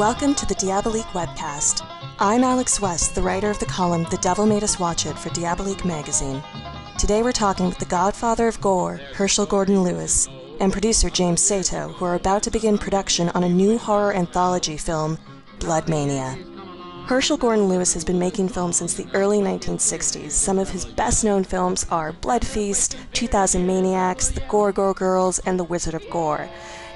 Welcome to the Diabolique webcast. I'm Alex West, the writer of the column The Devil Made Us Watch It for Diabolique magazine. Today we're talking with the godfather of gore, Herschell Gordon Lewis, and producer James Sato, who are about to begin production on a new horror anthology film, Blood Mania. Herschell Gordon Lewis has been making films since the early 1960s. Some of his best known films are Blood Feast, 2000 Maniacs, The Gore Gore Girls, and The Wizard of Gore.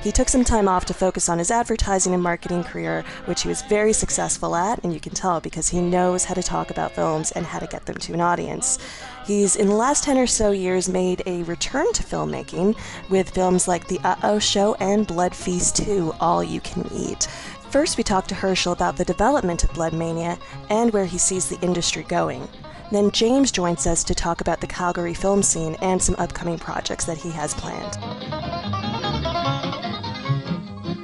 He took some time off to focus on his advertising and marketing career, which he was very successful at, and you can tell because he knows how to talk about films and how to get them to an audience. He's, in the last 10 or so years, made a return to filmmaking with films like The Uh Oh Show and Blood Feast 2, All You Can Eat. First, we talked to Herschell about the development of Blood Mania and where he sees the industry going. Then James joins us to talk about the Calgary film scene and some upcoming projects that he has planned.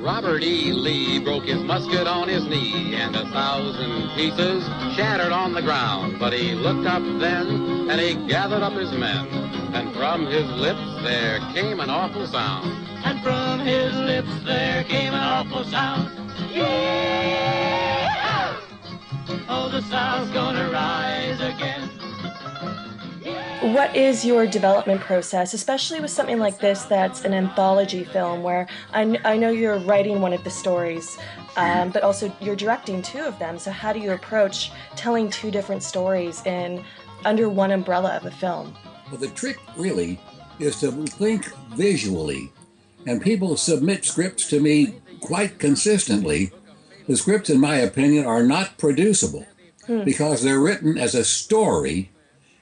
Robert E. Lee broke his musket on his knee, and a thousand pieces shattered on the ground. But he looked up then, and he gathered up his men, and from his lips there came an awful sound. And from his lips there came an awful sound. Yeah! Oh, the South's gonna rise again. What is your development process, especially with something like this that's an anthology film where I, kn- I know you're writing one of the stories, um, but also you're directing two of them. So, how do you approach telling two different stories in under one umbrella of a film? Well, the trick really is to think visually, and people submit scripts to me quite consistently. The scripts, in my opinion, are not producible because they're written as a story,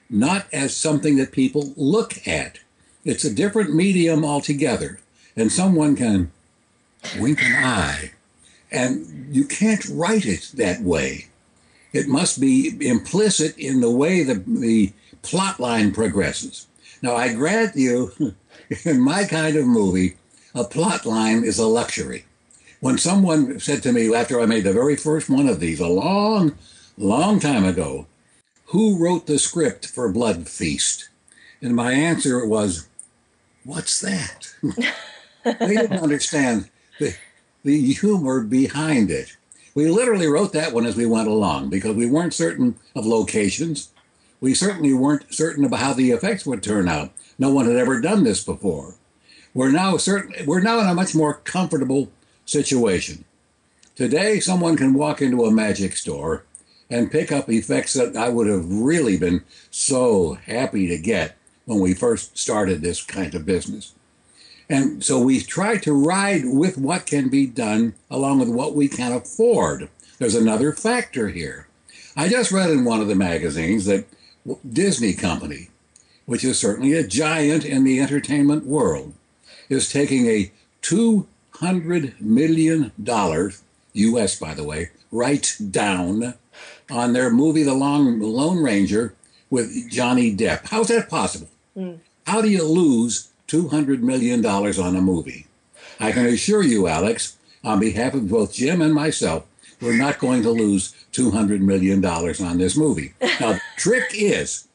not as something that people look at. It's a different medium altogether, and someone can wink an eye, and you can't write it that way. It must be implicit in the way the, the plot line progresses. Now, I grant you, in my kind of movie, a plot line is a luxury. When someone said to me after I made the very first one of these a long, long time ago, who wrote the script for Blood Feast? And my answer was, what's that? they didn't understand the, the humor behind it. We literally wrote that one as we went along because we weren't certain of locations. We certainly weren't certain about how the effects would turn out. No one had ever done this before. We're now certain we're now in a much more comfortable situation. Today someone can walk into a magic store and pick up effects that I would have really been so happy to get when we first started this kind of business. And so we try to ride with what can be done along with what we can afford. There's another factor here. I just read in one of the magazines that Disney Company, which is certainly a giant in the entertainment world, is taking a $200 million, US by the way, write down on their movie The Long Lone Ranger with Johnny Depp. How's that possible? Hmm. How do you lose $200 million on a movie? I can assure you, Alex, on behalf of both Jim and myself, we're not going to lose $200 million on this movie. Now, the trick is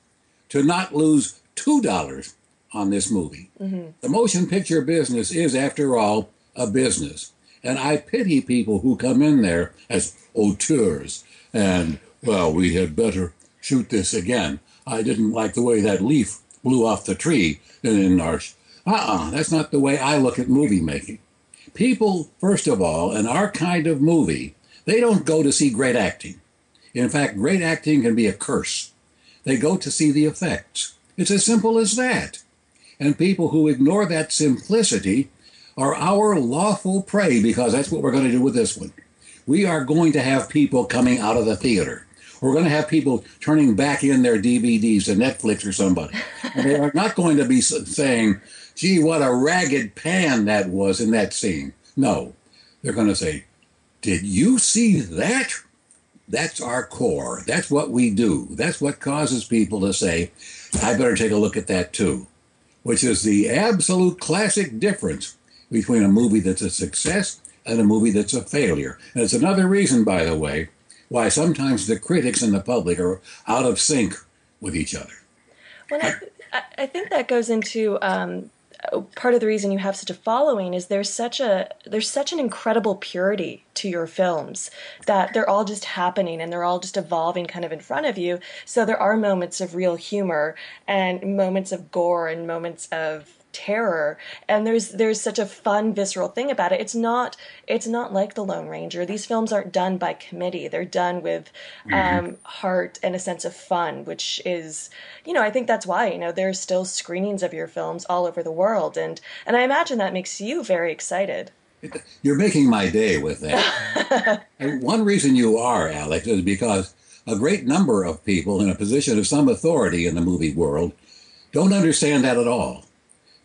to not lose $2 on this movie. Mm-hmm. The motion picture business is, after all, a business. And I pity people who come in there as auteurs and, well, we had better shoot this again. I didn't like the way that leaf blew off the tree in our. Uh uh that's not the way I look at movie making. People, first of all, in our kind of movie, they don't go to see great acting. In fact, great acting can be a curse. They go to see the effects. It's as simple as that. And people who ignore that simplicity are our lawful prey because that's what we're going to do with this one. We are going to have people coming out of the theater. We're going to have people turning back in their DVDs to Netflix or somebody. And they are not going to be saying, gee, what a ragged pan that was in that scene. No, they're going to say, did you see that? That's our core. That's what we do. That's what causes people to say, I better take a look at that too, which is the absolute classic difference between a movie that's a success and a movie that's a failure. And it's another reason, by the way, why sometimes the critics and the public are out of sync with each other. Well, I, I- I think that goes into um, part of the reason you have such a following is there's such a there's such an incredible purity to your films that they're all just happening and they're all just evolving kind of in front of you. So there are moments of real humor and moments of gore and moments of terror. And there's there's such a fun visceral thing about it. It's not it's not like the lone ranger. These films aren't done by committee. They're done with mm-hmm. um, heart and a sense of fun which is you know i think that's why you know there's still screenings of your films all over the world. And and i imagine that makes you very excited. You're making my day with that. One reason you are alex is because a great number of people in a position of some authority in the movie world don't understand that at all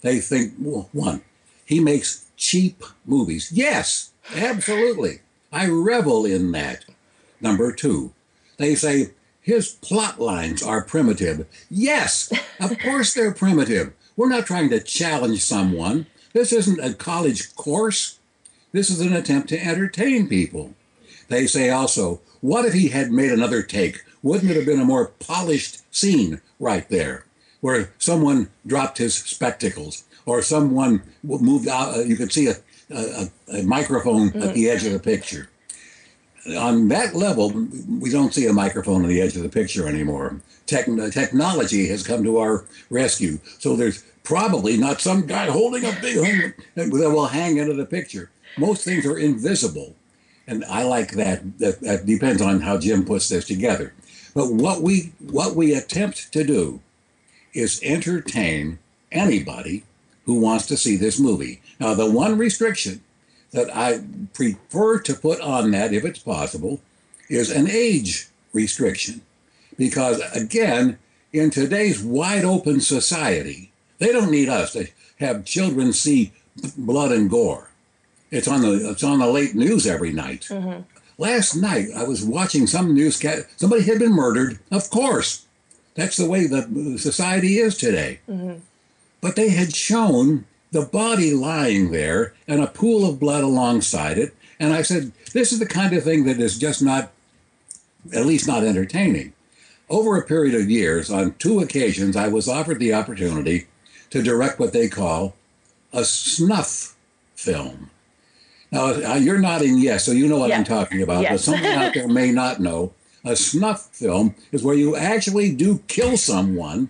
they think, well, one, he makes cheap movies. Yes, absolutely. I revel in that. Number two, they say his plot lines are primitive. Yes, of course they're primitive. We're not trying to challenge someone. This isn't a college course. This is an attempt to entertain people. They say also, what if he had made another take? Wouldn't it have been a more polished scene right there? Where someone dropped his spectacles or someone moved out. Uh, you could see a, a, a microphone mm-hmm. at the edge of the picture. On that level, we don't see a microphone on the edge of the picture anymore. Techn- technology has come to our rescue. So there's probably not some guy holding a big thing that will hang into the picture. Most things are invisible. And I like that. that. That depends on how Jim puts this together. But what we what we attempt to do is entertain anybody who wants to see this movie. Now, the one restriction that I prefer to put on that, if it's possible, is an age restriction. Because, again, in today's wide open society, they don't need us to have children see blood and gore. It's on the it's on the late news every night. Mm-hmm. Last night I was watching some newscast. Somebody had been murdered. Of course, that's the way the society is today. Mm-hmm. But they had shown the body lying there and a pool of blood alongside it. And I said, this is the kind of thing that is just not, at least not entertaining. Over a period of years, on two occasions, I was offered the opportunity to direct what they call a snuff film. Now, you're nodding yes, so you know what yeah. I'm talking about, yes. but someone out there may not know. A snuff film is where you actually do kill someone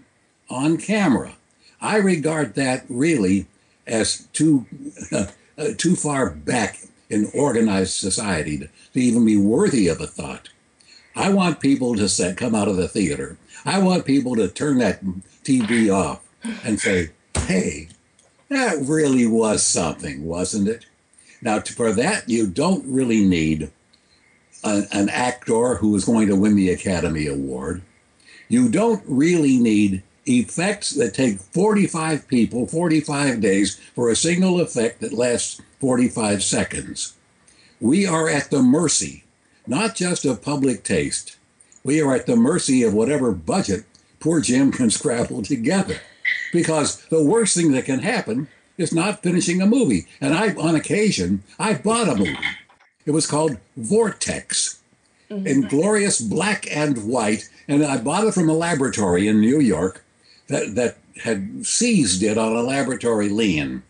on camera. I regard that really as too uh, too far back in organized society to, to even be worthy of a thought. I want people to say, come out of the theater. I want people to turn that TV off and say, "Hey, that really was something, wasn't it?" Now, for that, you don't really need an actor who is going to win the Academy Award. You don't really need effects that take 45 people, 45 days for a single effect that lasts 45 seconds. We are at the mercy, not just of public taste, we are at the mercy of whatever budget poor Jim can scrabble together. Because the worst thing that can happen is not finishing a movie. And I, on occasion, I've bought a movie it was called Vortex mm-hmm. in glorious black and white. And I bought it from a laboratory in New York that, that had seized it on a laboratory lien.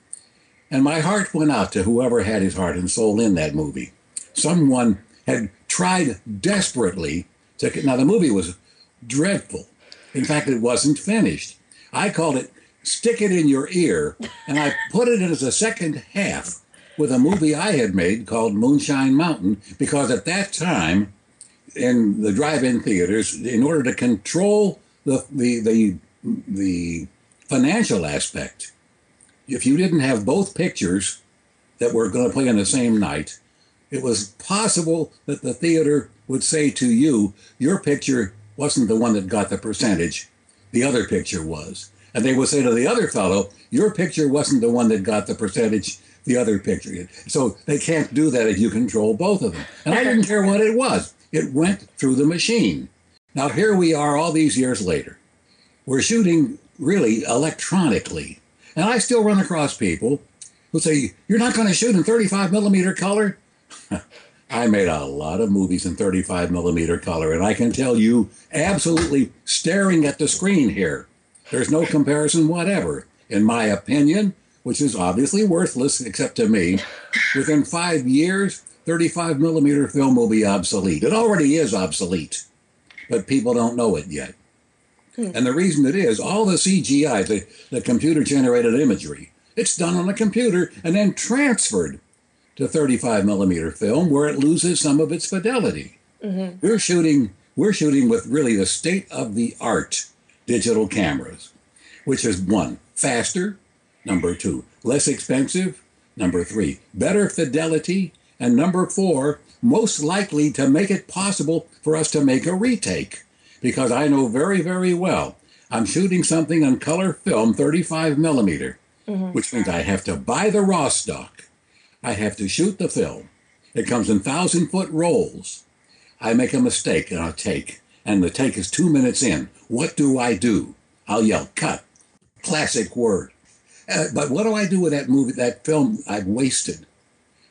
And my heart went out to whoever had his heart and soul in that movie. Someone had tried desperately to. Get now, the movie was dreadful. In fact, it wasn't finished. I called it Stick It in Your Ear, and I put it in as a second half with a movie I had made called Moonshine Mountain because at that time, in the drive-in theaters, in order to control the the the, the financial aspect, if you didn't have both pictures that were going to play on the same night, it was possible that the theater would say to you, your picture wasn't the one that got the percentage, the other picture was. And they would say to the other fellow, your picture wasn't the one that got the percentage, the other picture. So they can't do that if you control both of them. And I didn't care what it was. It went through the machine. Now here we are all these years later. We're shooting really electronically. And I still run across people who say, You're not going to shoot in 35 millimeter color? I made a lot of movies in 35 millimeter color, and I can tell you absolutely staring at the screen here, there's no comparison whatever. In my opinion, which is obviously worthless except to me, within five years, 35 millimeter film will be obsolete. It already is obsolete, but people don't know it yet. Hmm. And the reason it is, all the CGI, the, the computer generated imagery, it's done on a computer and then transferred to 35 millimeter film where it loses some of its fidelity. Mm-hmm. We're shooting we're shooting with really the state of the art digital cameras, which is one, faster, number two, less expensive, number three, better fidelity, and number four, most likely to make it possible for us to make a retake. Because I know very, very well I'm shooting something on color film 35 millimeter, mm-hmm. which means I have to buy the raw stock. I have to shoot the film. It comes in thousand foot rolls. I make a mistake and a take, and the take is two minutes in. What do I do? I'll yell, cut. Classic word. Uh, but what do I do with that movie, that film I've wasted?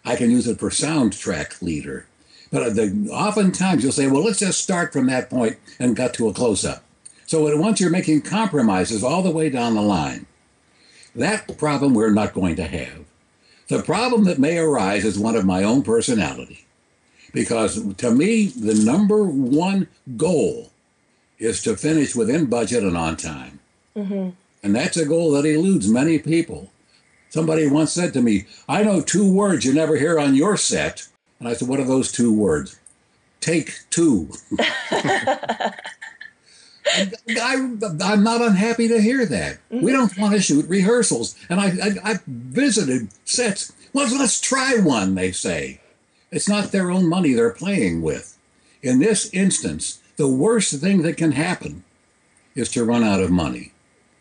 I can use it for soundtrack leader. But uh, the, oftentimes you'll say, well, let's just start from that point and cut to a close up. So once you're making compromises all the way down the line, that problem we're not going to have. The problem that may arise is one of my own personality. Because to me, the number one goal is to finish within budget and on time. And that's a goal that eludes many people. Somebody once said to me, I know two words you never hear on your set. And I said, What are those two words? Take two. I, I'm not unhappy to hear that. We mm-hmm. don't want to shoot rehearsals. And I, I, I visited sets. Well, let's try one, they say. It's not their own money they're playing with. In this instance, the worst thing that can happen is to run out of money.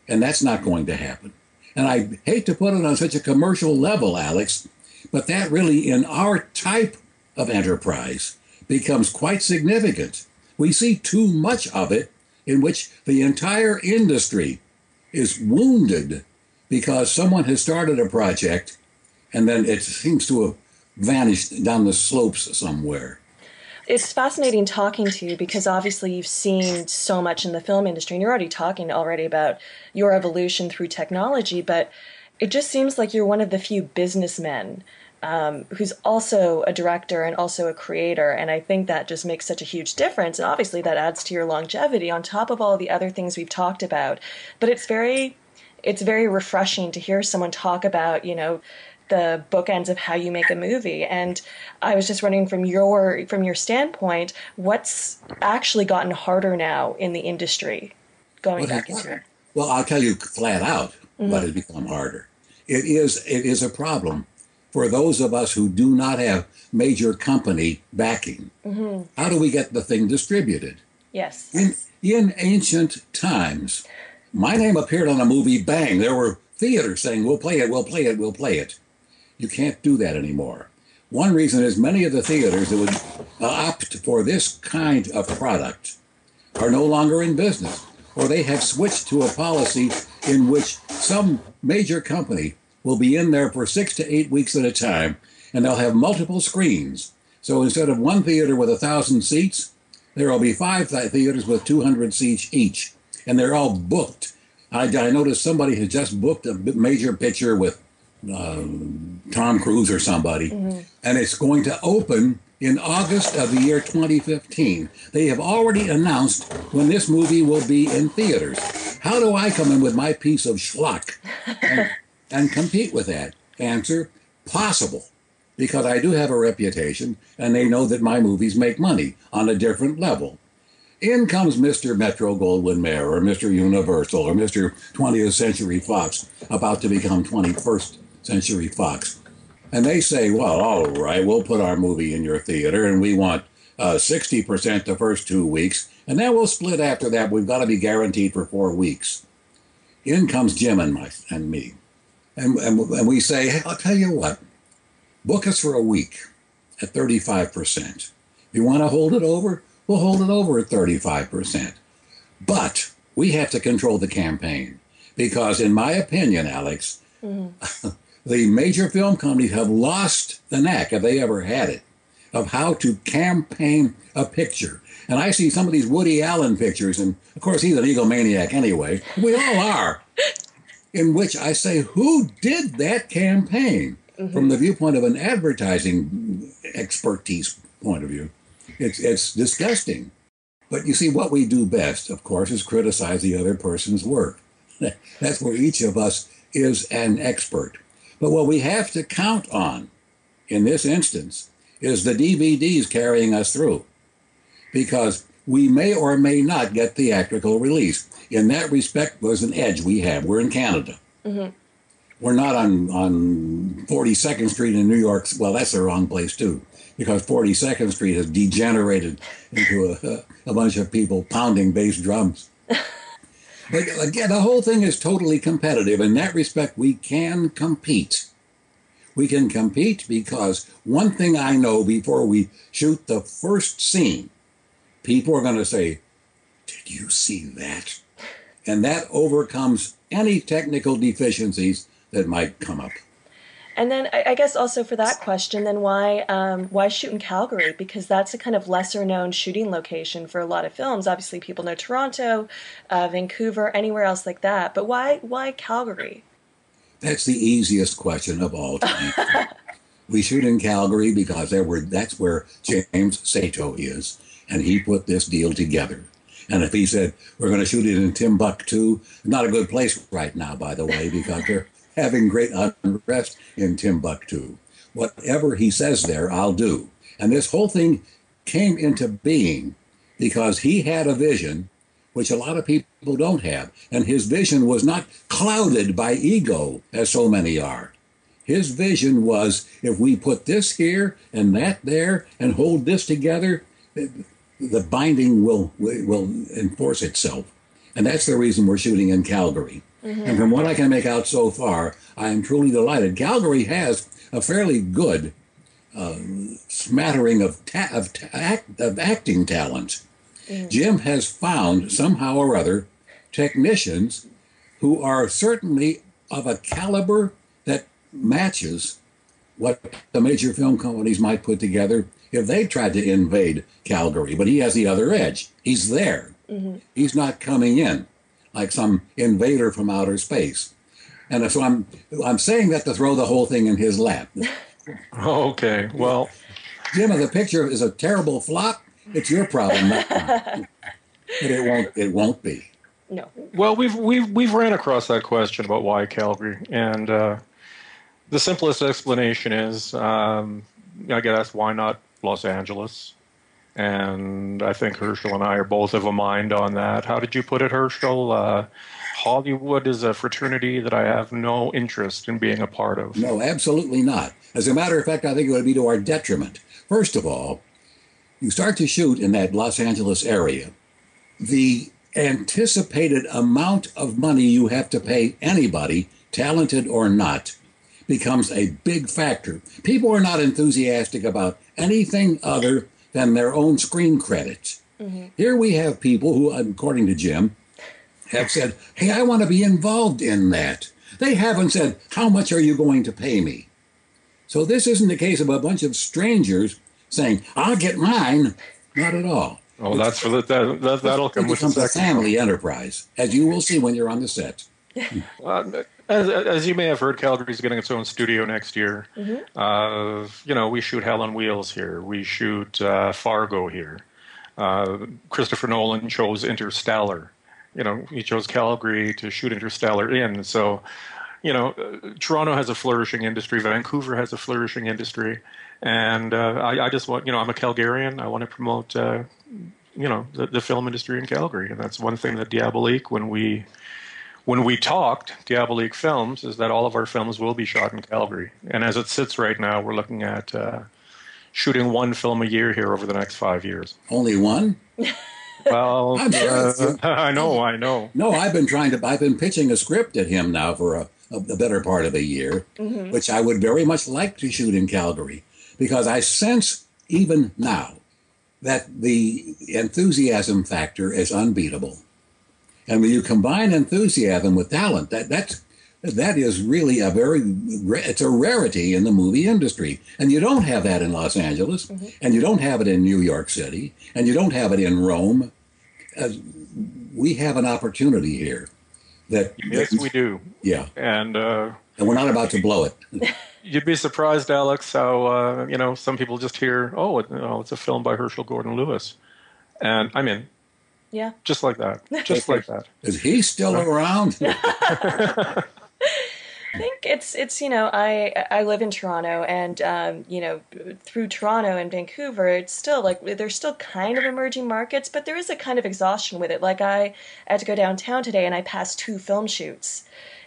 And that's not going to happen. And I hate to put it on such a commercial level, Alex, but that really, in our type of enterprise, becomes quite significant. We see too much of it in which the entire industry is wounded because someone has started a project and then it seems to have vanished down the slopes somewhere. It's fascinating talking to you because obviously you've seen so much in the film industry and you're already talking already about your evolution through technology, but it just seems like you're one of the few businessmen um, who's also a director and also a creator. And I think that just makes such a huge difference. And obviously, that adds to your longevity on top of all the other things we've talked about. But it's very, it's very refreshing to hear someone talk about, you know, the bookends of how you make a movie and i was just wondering from your from your standpoint what's actually gotten harder now in the industry going Well, back into it Well, I'll tell you flat out mm-hmm. what has become harder. It is it is a problem for those of us who do not have major company backing. Mm-hmm. How do we get the thing distributed? yes In in ancient times, my name appeared on a movie. Bang! There were theaters saying, "We'll play it. We'll play it. We'll play it." You can't do that anymore. One reason is many of the theaters that would uh, opt for this kind of product are no longer in business, or they have switched to a policy in which some major company will be in there for six to eight weeks at a time, and they'll have multiple screens. So instead of one theater with a thousand seats, there will be five theaters with 200 seats each, and they're all booked. I, I noticed somebody has just booked a major picture with uh, Tom Cruise or somebody, and it's going to open in August of the year 2015. They have already announced when this movie will be in theaters. How do I come in with my piece of schlock and, and compete with that? Answer possible because I do have a reputation and they know that my movies make money on a different level. In comes Mr. Metro Goldwyn Mayer or Mr. Universal or Mr. 20th Century Fox, about to become 21st Century Fox. And they say, well, all right, we'll put our movie in your theater and we want uh, 60% the first two weeks, and then we'll split after that. We've got to be guaranteed for four weeks. In comes Jim and, my, and me. And, and, and we say, hey, I'll tell you what, book us for a week at 35%. If you want to hold it over, we'll hold it over at 35%. But we have to control the campaign because, in my opinion, Alex, the major film companies have lost the knack, if they ever had it, of how to campaign a picture. And I see some of these Woody Allen pictures, and of course, he's an egomaniac anyway. We all are. in which I say, who did that campaign mm-hmm. from the viewpoint of an advertising expertise point of view? It's, it's disgusting. But you see, what we do best, of course, is criticize the other person's work. That's where each of us is an expert. But what we have to count on in this instance is the DVDs carrying us through. Because we may or may not get theatrical release. In that respect, there's an edge we have. We're in Canada. Mm-hmm. We're not on, on 42nd Street in New York. Well, that's the wrong place, too, because 42nd Street has degenerated into a, a bunch of people pounding bass drums. but again, the whole thing is totally competitive. In that respect, we can compete. We can compete because one thing I know before we shoot the first scene people are going to say, Did you see that? And that overcomes any technical deficiencies that might come up. And then I guess also for that question, then why um, why shoot in Calgary? Because that's a kind of lesser known shooting location for a lot of films. Obviously, people know Toronto, uh, Vancouver, anywhere else like that. But why why Calgary? That's the easiest question of all time. we shoot in Calgary because there were that's where James Sato is, and he put this deal together. And if he said, we're going to shoot it in Timbuktu, not a good place right now, by the way, because they're having great unrest in Timbuktu. Whatever he says there, I'll do. And this whole thing came into being because he had a vision which a lot of people don't have. And his vision was not clouded by ego, as so many are. His vision was if we put this here and that there and hold this together, the binding will will enforce itself, and that's the reason we're shooting in Calgary. Mm-hmm. And from what I can make out so far, I am truly delighted. Calgary has a fairly good uh, smattering of ta- of, ta- act- of acting talent. Mm. Jim has found somehow or other technicians who are certainly of a caliber that matches what the major film companies might put together if they tried to invade Calgary. But he has the other edge. He's there. Mm-hmm. He's not coming in like some invader from outer space. And so I'm I'm saying that to throw the whole thing in his lap. okay. Well, Jim, if the picture is a terrible flop, it's your problem, not mine. but it won't it won't be. No. Well, we've we've we've ran across that question about why Calgary, and uh, the simplest explanation is um, I get asked why not Los Angeles. And I think Herschell and I are both of a mind on that. How did you put it, Herschell? Uh, Hollywood is a fraternity that I have no interest in being a part of. No, absolutely not. As a matter of fact, I think it would be to our detriment. First of all, you start to shoot in that Los Angeles area. The anticipated amount of money you have to pay anybody, talented or not, becomes a big factor. People are not enthusiastic about anything other than their own screen credits. Mm-hmm. Here we have people who, according to Jim, have said, Hey, I want to be involved in that. They haven't said, How much are you going to pay me? So this isn't the case of a bunch of strangers saying, I'll get mine. Not at all. Oh, it's, that's for the, that, that, that'll come with the family enterprise, as you will see when you're on the set. well, as, as you may have heard, Calgary's getting its own studio next year. Mm-hmm. Uh, you know, we shoot Hell on Wheels here. We shoot uh, Fargo here. Uh, Christopher Nolan chose Interstellar. You know, he chose Calgary to shoot Interstellar in. So, you know, uh, Toronto has a flourishing industry. Vancouver has a flourishing industry. And uh, I, I, just want, you know, I'm a Calgarian. I want to promote, uh, you know, the, the film industry in Calgary. And that's one thing that Diabolique, when we when we talked Diabolique Films, is that all of our films will be shot in Calgary. And as it sits right now, we're looking at uh, shooting one film a year here over the next five years. Only one? Well, uh, I know, I know. No, I've been trying to. I've been pitching a script at him now for a, a, a better part of a year, mm-hmm. which I would very much like to shoot in Calgary because I sense even now that the enthusiasm factor is unbeatable. And when you combine enthusiasm with talent, that that's that is really a very it's a rarity in the movie industry. And you don't have that in los angeles. Mm-hmm. and you don't have it in new york city. And you don't have it in rome. Uh, we have an opportunity here that Yes, we do. yeah, And uh, and we're not about to blow it. you'd be surprised, Alex, how uh, you know some people just hear, "Oh, it, oh, it's a film by Herschell Gordon Lewis," and I'm in, Yeah. just like that, just like that. Is he still around? I think it's it's you know I I live in Toronto and um, you know through Toronto and Vancouver it's still like there's still kind of emerging markets but there is a kind of exhaustion with it like I had to go downtown today and I passed two film shoots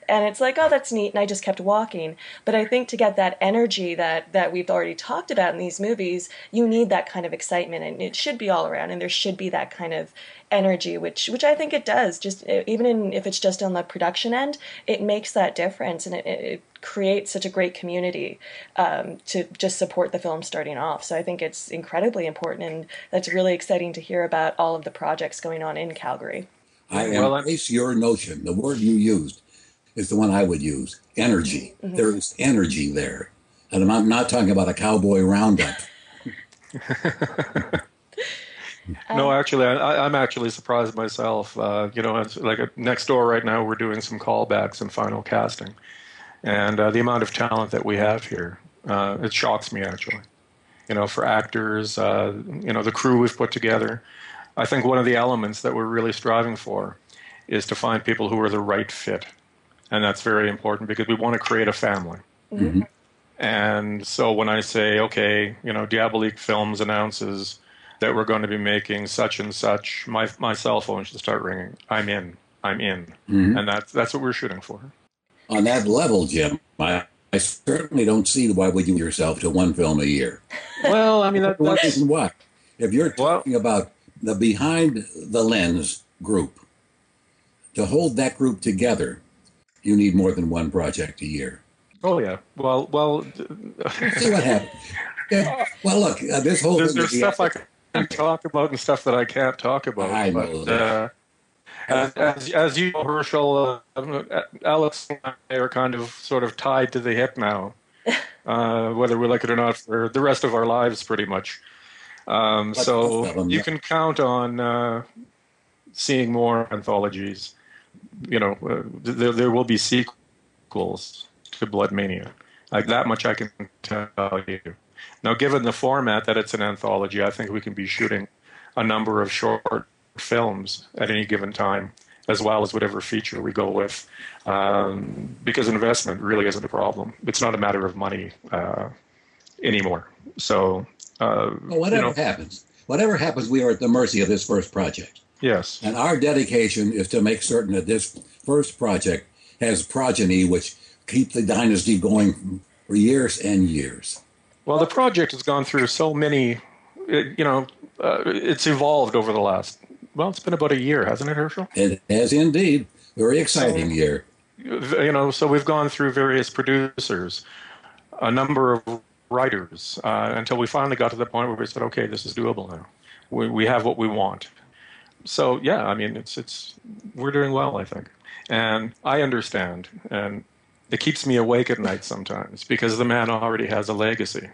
and it's like oh that's neat and I just kept walking but I think to get that energy that that we've already talked about in these movies you need that kind of excitement and it should be all around and there should be that kind of energy which which I think it does just even in, if it's just on the production end it makes that difference and it, it it creates such a great community um, to just support the film starting off so I think it's incredibly important and that's really exciting to hear about all of the projects going on in Calgary I Well, I'm- embrace your notion. The word you used is the one I would use energy. There is energy there. And I'm not talking about a cowboy roundup. No, actually, I, I'm actually surprised myself. Uh, you know, it's like uh, next door right now, we're doing some callbacks and final casting, and uh, the amount of talent that we have here, uh, it shocks me actually. You know, for actors, uh, you know, the crew we've put together. I think one of the elements that we're really striving for is to find people who are the right fit, and that's very important because we want to create a family. And so when I say, okay, you know, Diabolique Films announces that we're going to be making such and such, my my cell phone should start ringing. I'm in. I'm in. And that's that's what we're shooting for. On that level, Jim, I, I certainly don't see why would you yourself to one film a year. Well, I mean that, One that's reason why. If you're Well- talking about the behind the lens group, to hold that group together, you need more than one project a year. oh yeah. Well, well, See what happens. Yeah. Well, look, uh, this whole there's, thing there's stuff the- I can talk about and stuff that I can't talk about. I know but, uh, as, as, as you know, Herschell, uh, Alex and I are kind of sort of tied to the hip now, uh, whether we like it or not, for the rest of our lives, pretty much. Um, so you yeah. can count on uh, seeing more anthologies. You know, uh, there, there will be sequels to Blood Mania. Like that much I can tell you. Now, given the format that it's an anthology, I think we can be shooting a number of short films at any given time, as well as whatever feature we go with, um, because investment really isn't a problem. It's not a matter of money uh, anymore. So, uh, Well, whatever you know, happens, whatever happens, we are at the mercy of this first project. yes, And our dedication is to make certain that this first project has progeny which keep the dynasty going for years and years. Well, the project has gone through so many, you know, uh, it's evolved over the last, well, it's been about a year, hasn't it, Herschell? It has indeed very exciting So- year. You know, so we've gone through various producers, a number of writers, uh, until we finally got to the point where we said, okay, this is doable now. We, we have what we want. So, yeah, I mean, it's, it's, we're doing well, I think. And I understand. And it keeps me awake at night sometimes because the man already has a legacy.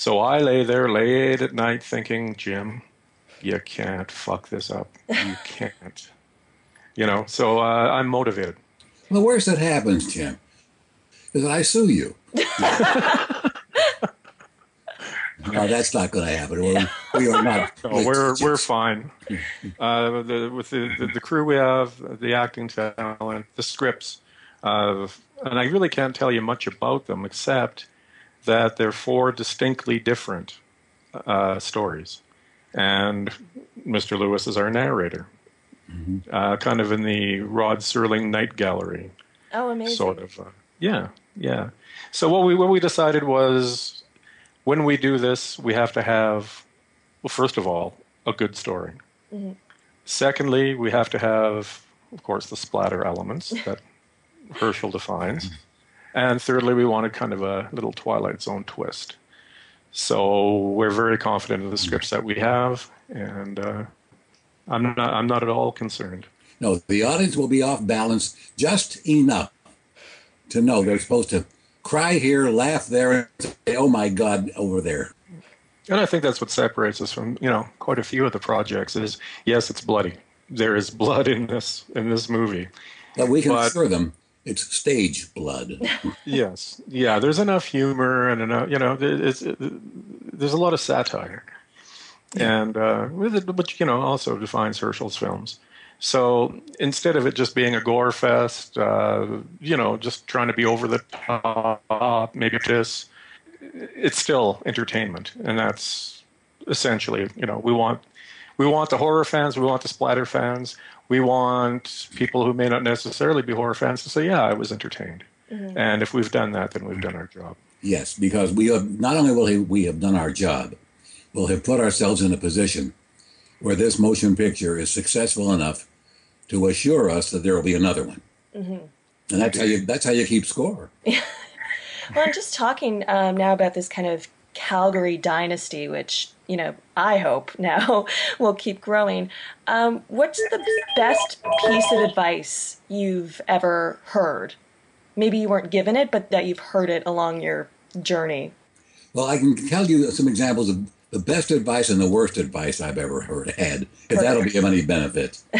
So I lay there late at night thinking, Jim, you can't fuck this up. You can't. You know, so uh, I'm motivated. Well, worst that happens, Jim? Is that I sue you. no, that's not going to happen. We're, we are not. No, we're we're fine. Uh, the, with the, the the crew we have, the acting talent, the scripts, uh, and I really can't tell you much about them except that they're four distinctly different uh, stories, and Mr. Lewis is our narrator, uh, kind of in the Rod Serling Night Gallery oh amazing sort of. Uh, yeah, yeah. So what we what we decided was, when we do this, we have to have, well, first of all, a good story. Secondly, we have to have, of course, the splatter elements that Herschell defines. And thirdly, we wanted kind of a little Twilight Zone twist. So we're very confident in the scripts that we have, and uh, I'm not I'm not at all concerned. No, the audience will be off balance just enough to know they're supposed to cry here, laugh there, and say, "Oh my God!" over there. And I think that's what separates us from, you know, quite a few of the projects is yes, it's bloody. There is blood in this in this movie. But we can But- assure them it's stage blood. yes, yeah. There's enough humor and enough, you know, it's, it, there's a lot of satire, and uh, with it, which you know also defines Herschell's films. So instead of it just being a gore fest, uh, you know, just trying to be over the top, maybe this, it's still entertainment, and that's essentially, you know, we want we want the horror fans, we want the splatter fans, we want people who may not necessarily be horror fans to say, yeah, I was entertained. And if we've done that, then we've done our job. Yes, because we have not only will we have done our job, we'll have put ourselves in a position where this motion picture is successful enough to assure us that there will be another one. And that's how you that's how you keep score. Well, I'm just talking um, now about this kind of Calgary dynasty, which you know I hope now will keep growing. Um, what's the best piece of advice you've ever heard? Maybe you weren't given it, but that you've heard it along your journey. Well, I can tell you some examples of the best advice and the worst advice I've ever heard had, if that'll be of any benefit.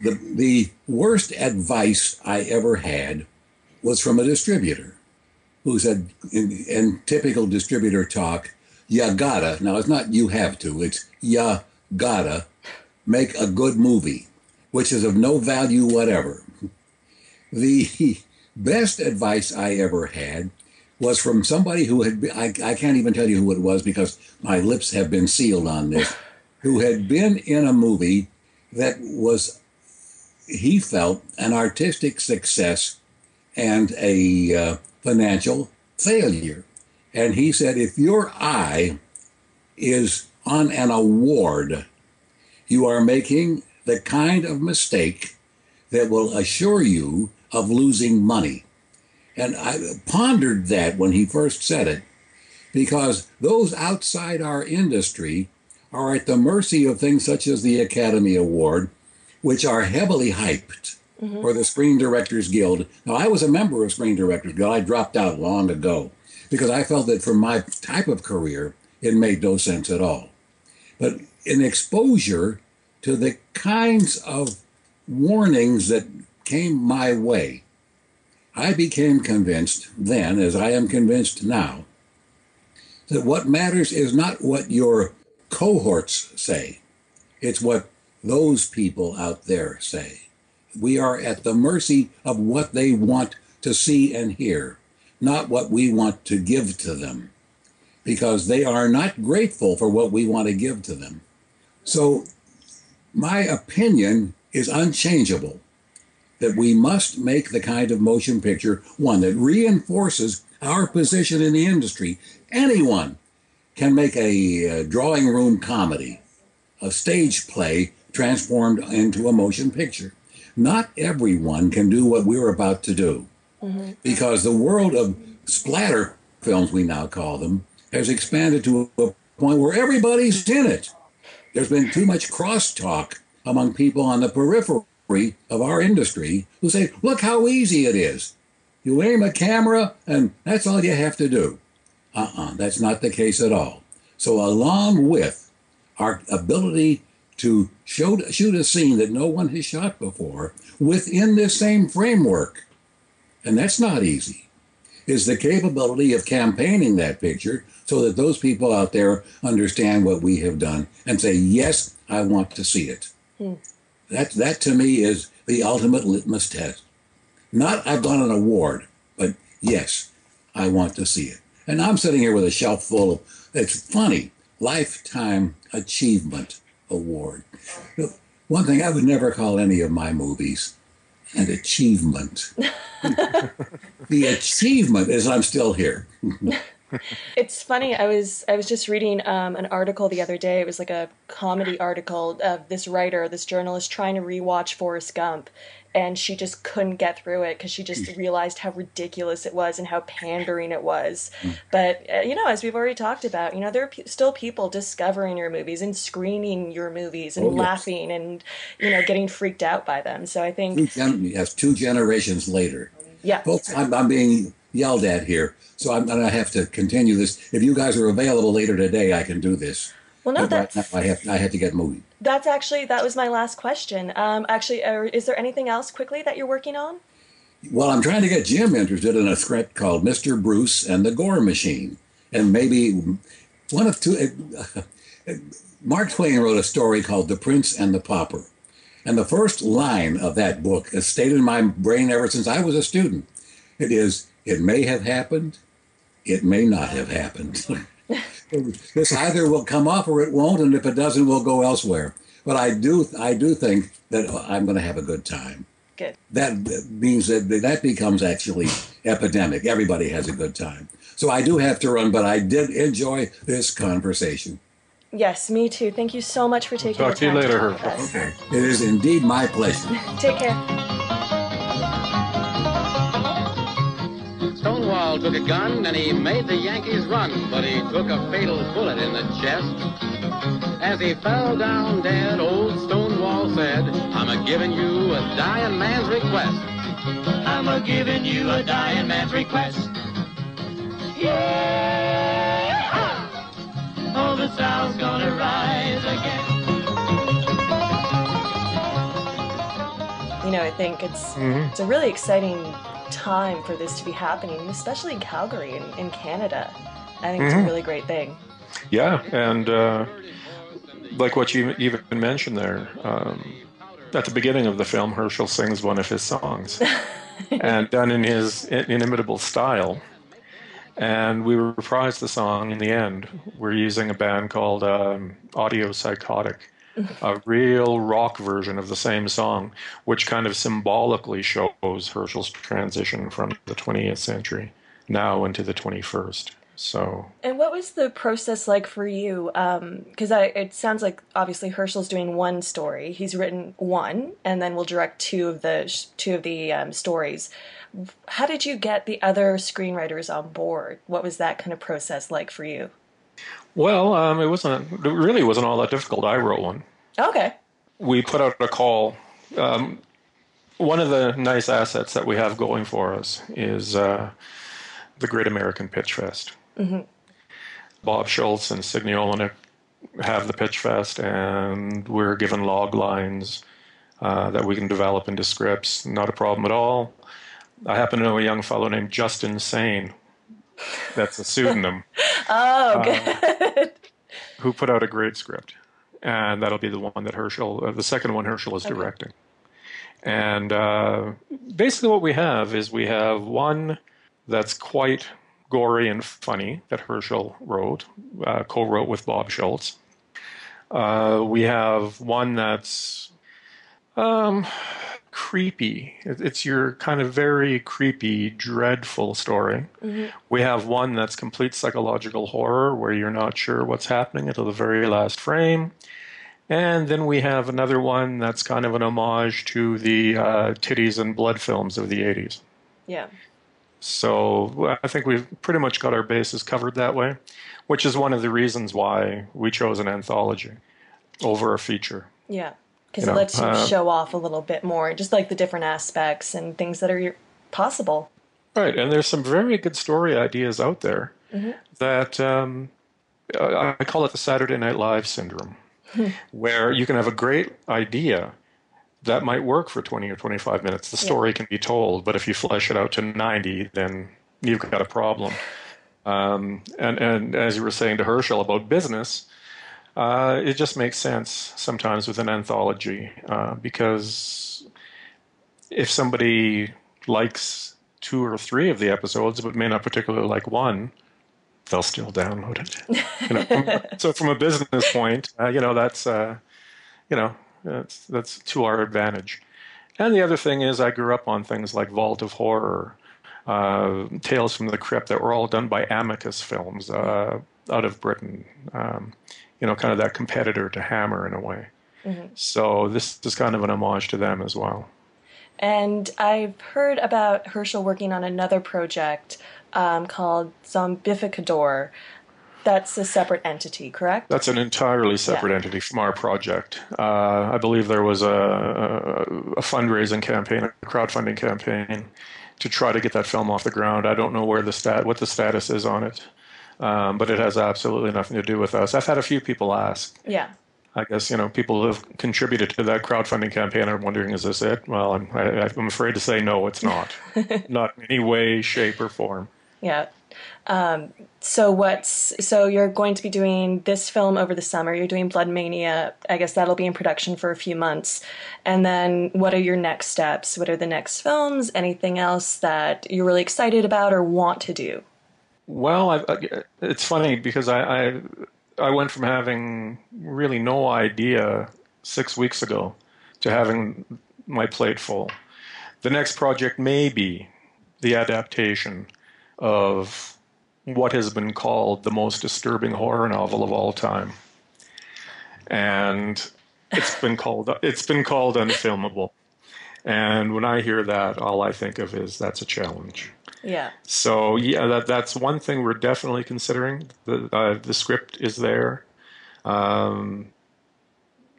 the the worst advice I ever had was from a distributor who said in, in typical distributor talk, you gotta now it's not you have to, it's you gotta make a good movie, which is of no value whatever. The best advice I ever had was from somebody who had been, I, I can't even tell you who it was because my lips have been sealed on this, who had been in a movie that was, he felt, an artistic success and a uh, financial failure. And he said, if your eye is on an award, you are making the kind of mistake that will assure you of losing money. And I pondered that when he first said it, because those outside our industry are at the mercy of things such as the Academy Award, which are heavily hyped, Mm-hmm. or the Screen Directors Guild. Now, I was a member of Screen Directors Guild. I dropped out long ago because I felt that for my type of career, it made no sense at all. But in exposure to the kinds of warnings that came my way, I became convinced then, as I am convinced now, that what matters is not what your cohorts say, it's what those people out there say. We are at the mercy of what they want to see and hear, not what we want to give to them, because they are not grateful for what we want to give to them. So, my opinion is unchangeable that we must make the kind of motion picture one that reinforces our position in the industry. Anyone can make a uh, drawing room comedy, a stage play transformed into a motion picture. Not everyone can do what we're about to do because the world of splatter films, we now call them, has expanded to a point where everybody's in it. There's been too much crosstalk among people on the periphery of our industry who say, look how easy it is. You aim a camera, and that's all you have to do. Uh uh that's not the case at all. So, along with our ability to show, shoot a scene that no one has shot before within this same framework, and that's not easy, is the capability of campaigning that picture so that those people out there understand what we have done and say, yes, I want to see it. Hmm. That, that to me is the ultimate litmus test. Not I've won an award, but yes, I want to see it. And I'm sitting here with a shelf full of, it's funny, Lifetime Achievement Award. One thing I would never call any of my movies an achievement. the achievement is I'm still here. It's funny. I was I was just reading um, an article the other day. It was like a comedy article of this writer, this journalist, trying to rewatch Forrest Gump, and she just couldn't get through it because she just realized how ridiculous it was and how pandering it was. But uh, you know, as we've already talked about, you know, there are pe- still people discovering your movies and screening your movies and Oh, yes. laughing and you know getting freaked out by them. So I Two think, gen- yes, two generations later. yeah, Folks, I'm, I'm being yelled at here, so I'm going to have to continue this. If you guys are available later today, I can do this. Well, no, But right now I have I have to get moving. that's actually that was my last question. Um, actually, uh, is there anything else quickly that you're working on? Well, I'm trying to get Jim interested in a script called Mr. Bruce and the Gore Machine, and maybe one of two. Mark Twain wrote a story called The Prince and the Pauper, and the first line of that book has stayed in my brain ever since I was a student. It is, "It may have happened, it may not have happened." this either will come off or it won't, and if it doesn't, we'll go elsewhere. But I do, I do think that I'm going to have a good time. Good. That means that that becomes actually epidemic. Everybody has a good time. So I do have to run, but I did enjoy this conversation. Yes, me too. Thank you so much for taking talk the to you time later, talk with us. Okay. It is indeed my pleasure. Take care. Stonewall took a gun and he made the Yankees run, but he took a fatal bullet in the chest. As he fell down dead, old Stonewall said, I'm a giving you a dying man's request. I'm a giving you a dying man's request. Yeah! Oh, the South's gonna rise know, I think it's Mhm. it's a really exciting time for this to be happening, especially in Calgary in, in Canada. I think it's a Mhm. really great thing. Yeah, and uh, like what you even mentioned there, um, at the beginning of the film, Herschell sings one of his songs, and done in his inimitable style. And we reprised the song in the end. We're using a band called um, Audio Psychotic, a real rock version of the same song, which kind of symbolically shows Herschell's transition from the 20th century now into the 21st. So And what was the process like for you? Because I it sounds like obviously Herschell's doing one story. He's written one, and then we'll direct two of the sh- two of the um, stories. How did you get the other screenwriters on board? What was that kind of process like for you? Well, um, it wasn't. It really wasn't all that difficult. I wrote one. Okay. We put out a call. Um, one of the nice assets that we have going for us is uh, the Great American Pitch Fest. Bob Schultz and Signe Olynyk have the Pitch Fest, and we're given log lines uh, that we can develop into scripts. Not a problem at all. I happen to know a young fellow named Justin Sane. That's a pseudonym. Oh, good. who put out a great script, and that'll be the one that Herschell, uh, the second one Herschell is Okay. directing. And uh, basically, what we have is we have one that's quite gory and funny that Herschell wrote, uh, co-wrote with Bob Schultz. Uh, we have one that's um, creepy. It's your kind of very creepy, dreadful story. We have one that's complete psychological horror where you're not sure what's happening until the very last frame. And then we have another one that's kind of an homage to the uh, titties and blood films of the 80s. yeah. So I think we've pretty much got our bases covered that way, which is one of the reasons why we chose an anthology over a feature. Yeah. Because it lets you uh, show off a little bit more, just like the different aspects and things that are possible. Right, and there's some very good story ideas out there that um, I I call it the Saturday Night Live syndrome, where you can have a great idea that might work for 20 or 25 minutes. The story can be told, but if you flesh it out to 90, then you've got a problem. Um, and, and as you were saying to Herschell about business, uh, it just makes sense sometimes with an anthology uh, because if somebody likes two or three of the episodes but may not particularly like one, they'll still download it. You know, so from a business point, uh, you know that's uh, you know that's that's to our advantage. And the other thing is, I grew up on things like Vault of Horror, uh, Tales from the Crypt, that were all done by Amicus Films uh, out of Britain. Um, you know, kind of that competitor to Hammer in a way. So this is kind of an homage to them as well. And I've heard about Herschell working on another project um, called Zombificador. That's a separate entity, correct? That's an entirely separate Yeah. entity from our project. Uh, I believe there was a, a, a fundraising campaign, a crowdfunding campaign, to try to get that film off the ground. I don't know where the stat, what the status is on it. Um, but it has absolutely nothing to do with us. I've had a few people ask. Yeah. I guess you know people who have contributed to that crowdfunding campaign are wondering, is this it? Well, I'm I, I'm afraid to say no, it's not, not in any way, shape, or form. Yeah. Um, so what's so you're going to be doing this film over the summer. You're doing Blood Mania. I guess that'll be in production for a few months. And then what are your next steps? What are the next films? Anything else that you're really excited about or want to do? Well, I, I, uh, it's funny because I, I I went from having really no idea six weeks ago to having my plate full. The next project may be the adaptation of what has been called the most disturbing horror novel of all time. And it's been called it's been called unfilmable. And when I hear that, all I think of is that's a challenge. Yeah. So yeah, that that's one thing we're definitely considering. The uh, the script is there. Um,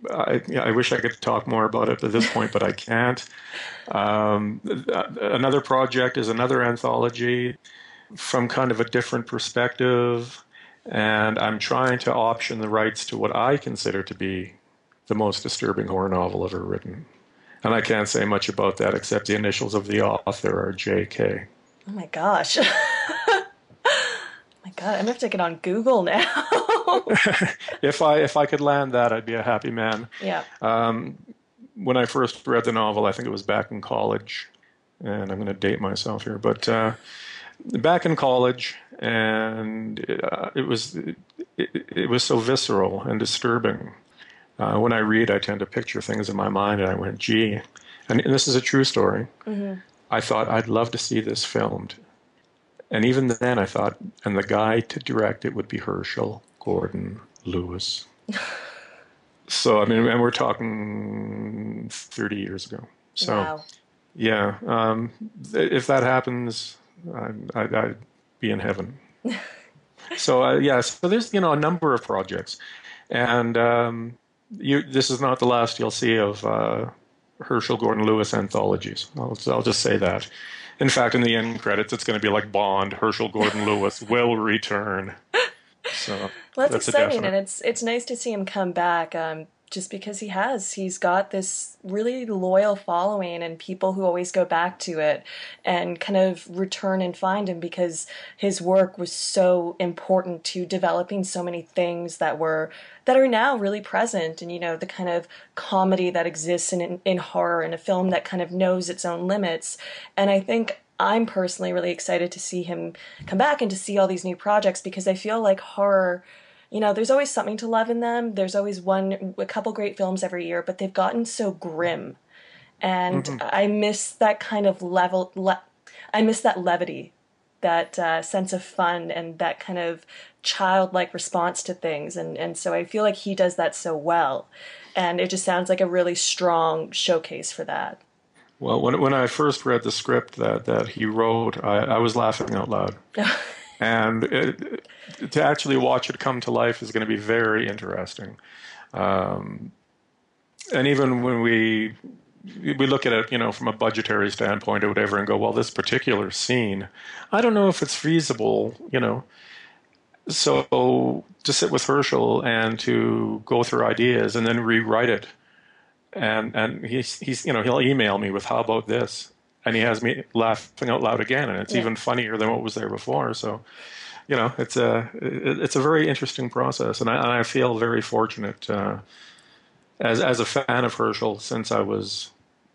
I, I wish I could talk more about it at this point, but I can't. Um, another project is another anthology from kind of a different perspective, and I'm trying to option the rights to what I consider to be the most disturbing horror novel ever written. And I can't say much about that except the initials of the author are J.K. Oh my gosh. oh my god, I'm gonna have to get on Google now. if I if I could land that, I'd be a happy man. Yeah. Um, when I first read the novel, I think it was back in college, and I'm going to date myself here, but uh, back in college, and uh, it was it, it, was so visceral and disturbing. Uh, when I read, I tend to picture things in my mind, and I went, "Gee," and, and this is a true story. Mm-hmm. I thought I'd love to see this filmed. And even then, I thought, and the guy to direct it would be Herschell Gordon Lewis. so, I mean, and we're talking 30 years ago. So, wow. yeah, um, if that happens, I'd, I'd, I'd be in heaven. so, uh, yeah, so there's, you know, a number of projects. And um, you, this is not the last you'll see of uh, Herschell Gordon Lewis anthologies. I'll, I'll just say that. In fact, in the end credits, it's going to be like Bond. Herschell Gordon Lewis will return. So well, that's, that's exciting, and it's it's nice to see him come back. Um, just because he has. He's got this really loyal following and people who always go back to it and kind of return and find him because his work was so important to developing so many things that were that are now really present and you know the kind of comedy that exists in in horror in a film that kind of knows its own limits and I think I'm personally really excited to see him come back and to see all these new projects because I feel like horror you know, there's always something to love in them. There's always one, a couple great films every year, but they've gotten so grim, and mm-hmm. I miss that kind of level. Le- I miss that levity, that uh, sense of fun, and that kind of childlike response to things, and and so I feel like he does that so well, and it just sounds like a really strong showcase for that. Well, when when I first read the script that that he wrote, I, I was laughing out loud. and it, to actually watch it come to life is going to be very interesting. Um, and even when we we look at it, you know, from a budgetary standpoint or whatever, and go, well, this particular scene, I don't know if it's feasible, you know. So to sit with Herschell and to go through ideas and then rewrite it, and and he's he's you know he'll email me with how about this, and he has me laughing out loud again, and it's yeah. even funnier than what was there before. So, you know, it's a it's a very interesting process, and I, and I feel very fortunate uh, as as a fan of Herschell since I was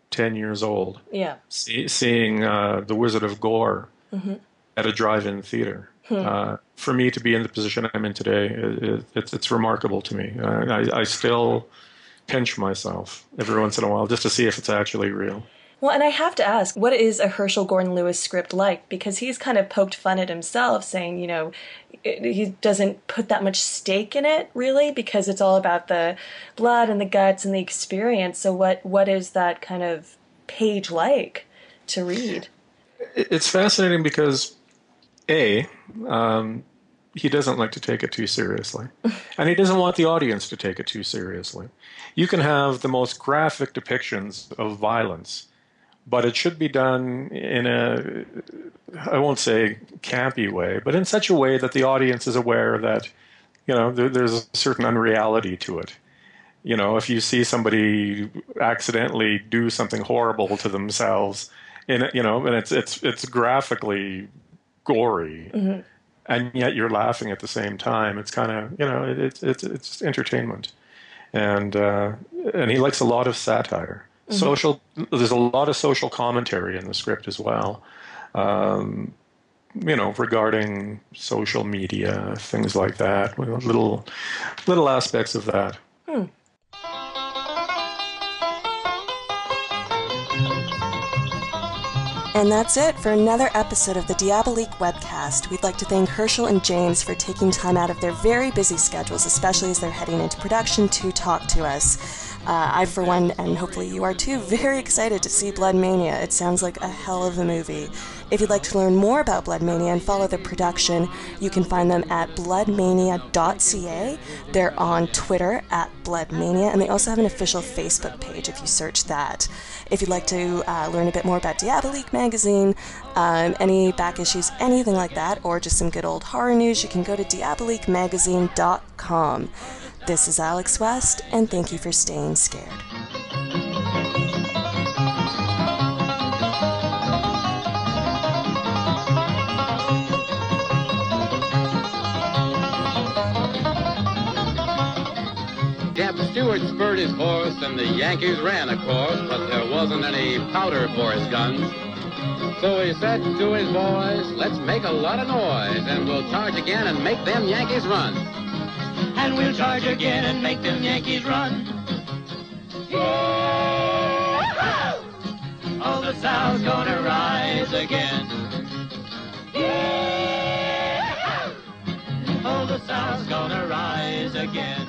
ten years old. Yeah, see, seeing uh, the Wizard of Gore mm-hmm. at a drive-in theater. Hmm. Uh, for me to be in the position I'm in today, it, it, it's it's remarkable to me. I, I still pinch myself every once in a while just to see if it's actually real. Well, and I have to ask, what is a Herschell Gordon Lewis script like? Because he's kind of poked fun at himself, saying, you know, he doesn't put that much stake in it, really, because it's all about the blood and the guts and the experience. So, what what is that kind of page like to read? It's fascinating because, a, um, he doesn't like to take it too seriously, and he doesn't want the audience to take it too seriously. You can have the most graphic depictions of violence but it should be done in a I won't say campy way, but in such a way that the audience is aware that you know there, there's a certain unreality to it. You know, if you see somebody accidentally do something horrible to themselves, in you know, and it's it's it's graphically gory, mm-hmm. and yet you're laughing at the same time. It's kind of you know, it, it's it's it's entertainment, and uh, and he likes a lot of satire. Mm-hmm. Social, there's a lot of social commentary in the script as well. Um, you know, regarding social media, things like that, little little aspects of that. Hmm. And that's it for another episode of the Diabolique webcast. We'd like to thank Herschell and James for taking time out of their very busy schedules, especially as they're heading into production, to talk to us. Uh, I, for one, and hopefully you are too, very excited to see Blood Mania. It sounds like a hell of a movie. If you'd like to learn more about Blood Mania and follow the production, you can find them at bloodmania.ca. They're on Twitter at Bloodmania, and they also have an official Facebook page if you search that. If you'd like to uh, learn a bit more about Diabolique magazine, um, any back issues, anything like that, or just some good old horror news, you can go to diaboliquemagazine.com. This is Alex West, and thank you for staying scared. Stewart spurred his horse, and the Yankees ran, of course, but there wasn't any powder for his guns. So he said to his boys, let's make a lot of noise, and we'll charge again and make them Yankees run and we'll charge again and make them Yankees run. Yeah! Oh, the South's gonna rise again. Yeah! Oh, the South's gonna rise again.